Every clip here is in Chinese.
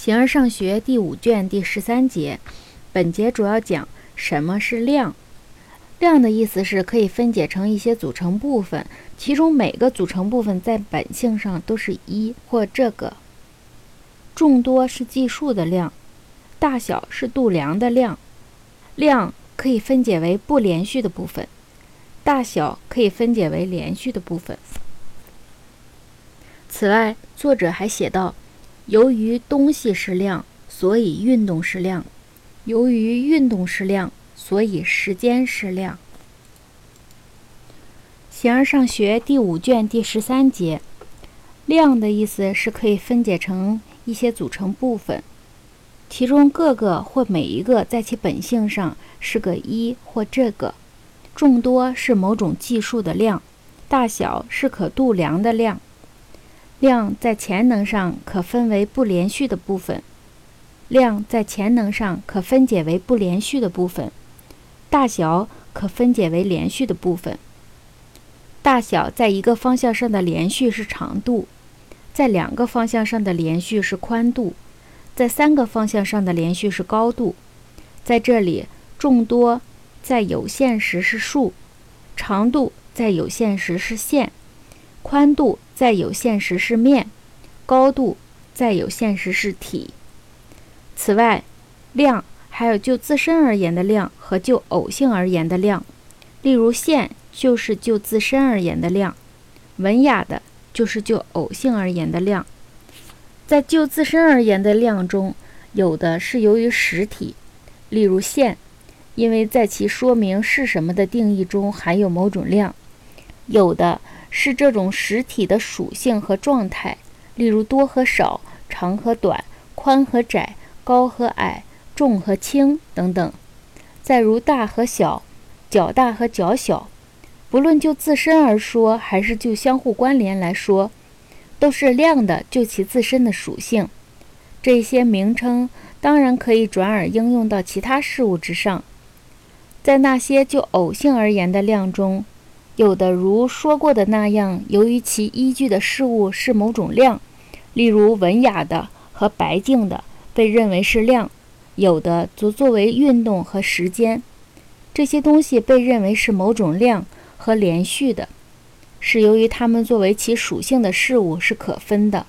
形而上学第五卷第十三节，本节主要讲什么是量。量的意思是可以分解成一些组成部分，其中每个组成部分在本性上都是一或这个。众多是计数的量，大小是度量的量。量可以分解为不连续的部分，大小可以分解为连续的部分。此外，作者还写道。由于东西是量，所以运动是量；由于运动是量，所以时间是量。形而上学第五卷第十三节，量的意思是可以分解成一些组成部分，其中各个或每一个在其本性上是个一或这个。众多是某种计数的量，大小是可度量的量。量在潜能上可分为不连续的部分，量在潜能上可分解为不连续的部分，大小可分解为连续的部分。大小在一个方向上的连续是长度，在两个方向上的连续是宽度，在三个方向上的连续是高度。在这里，众多在有限时是数，长度在有限时是线。宽度在有限时是面，高度在有限时是体。此外，量还有就自身而言的量和就偶性而言的量。例如，线就是就自身而言的量，文雅的就是就偶性而言的量。在就自身而言的量中，有的是由于实体，例如线，因为在其说明是什么的定义中含有某种量；有的。是这种实体的属性和状态，例如多和少、长和短、宽和窄、高和矮、重和轻等等。再如大和小、较大和较小，不论就自身而说，还是就相互关联来说，都是量的就其自身的属性。这些名称当然可以转而应用到其他事物之上，在那些就偶性而言的量中。有的如说过的那样，由于其依据的事物是某种量，例如文雅的和白净的被认为是量；有的则作为运动和时间，这些东西被认为是某种量和连续的，是由于它们作为其属性的事物是可分的。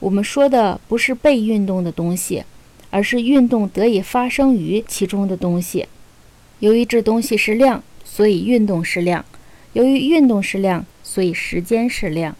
我们说的不是被运动的东西，而是运动得以发生于其中的东西。由于这东西是量，所以运动是量。由于运动是量，所以时间是量。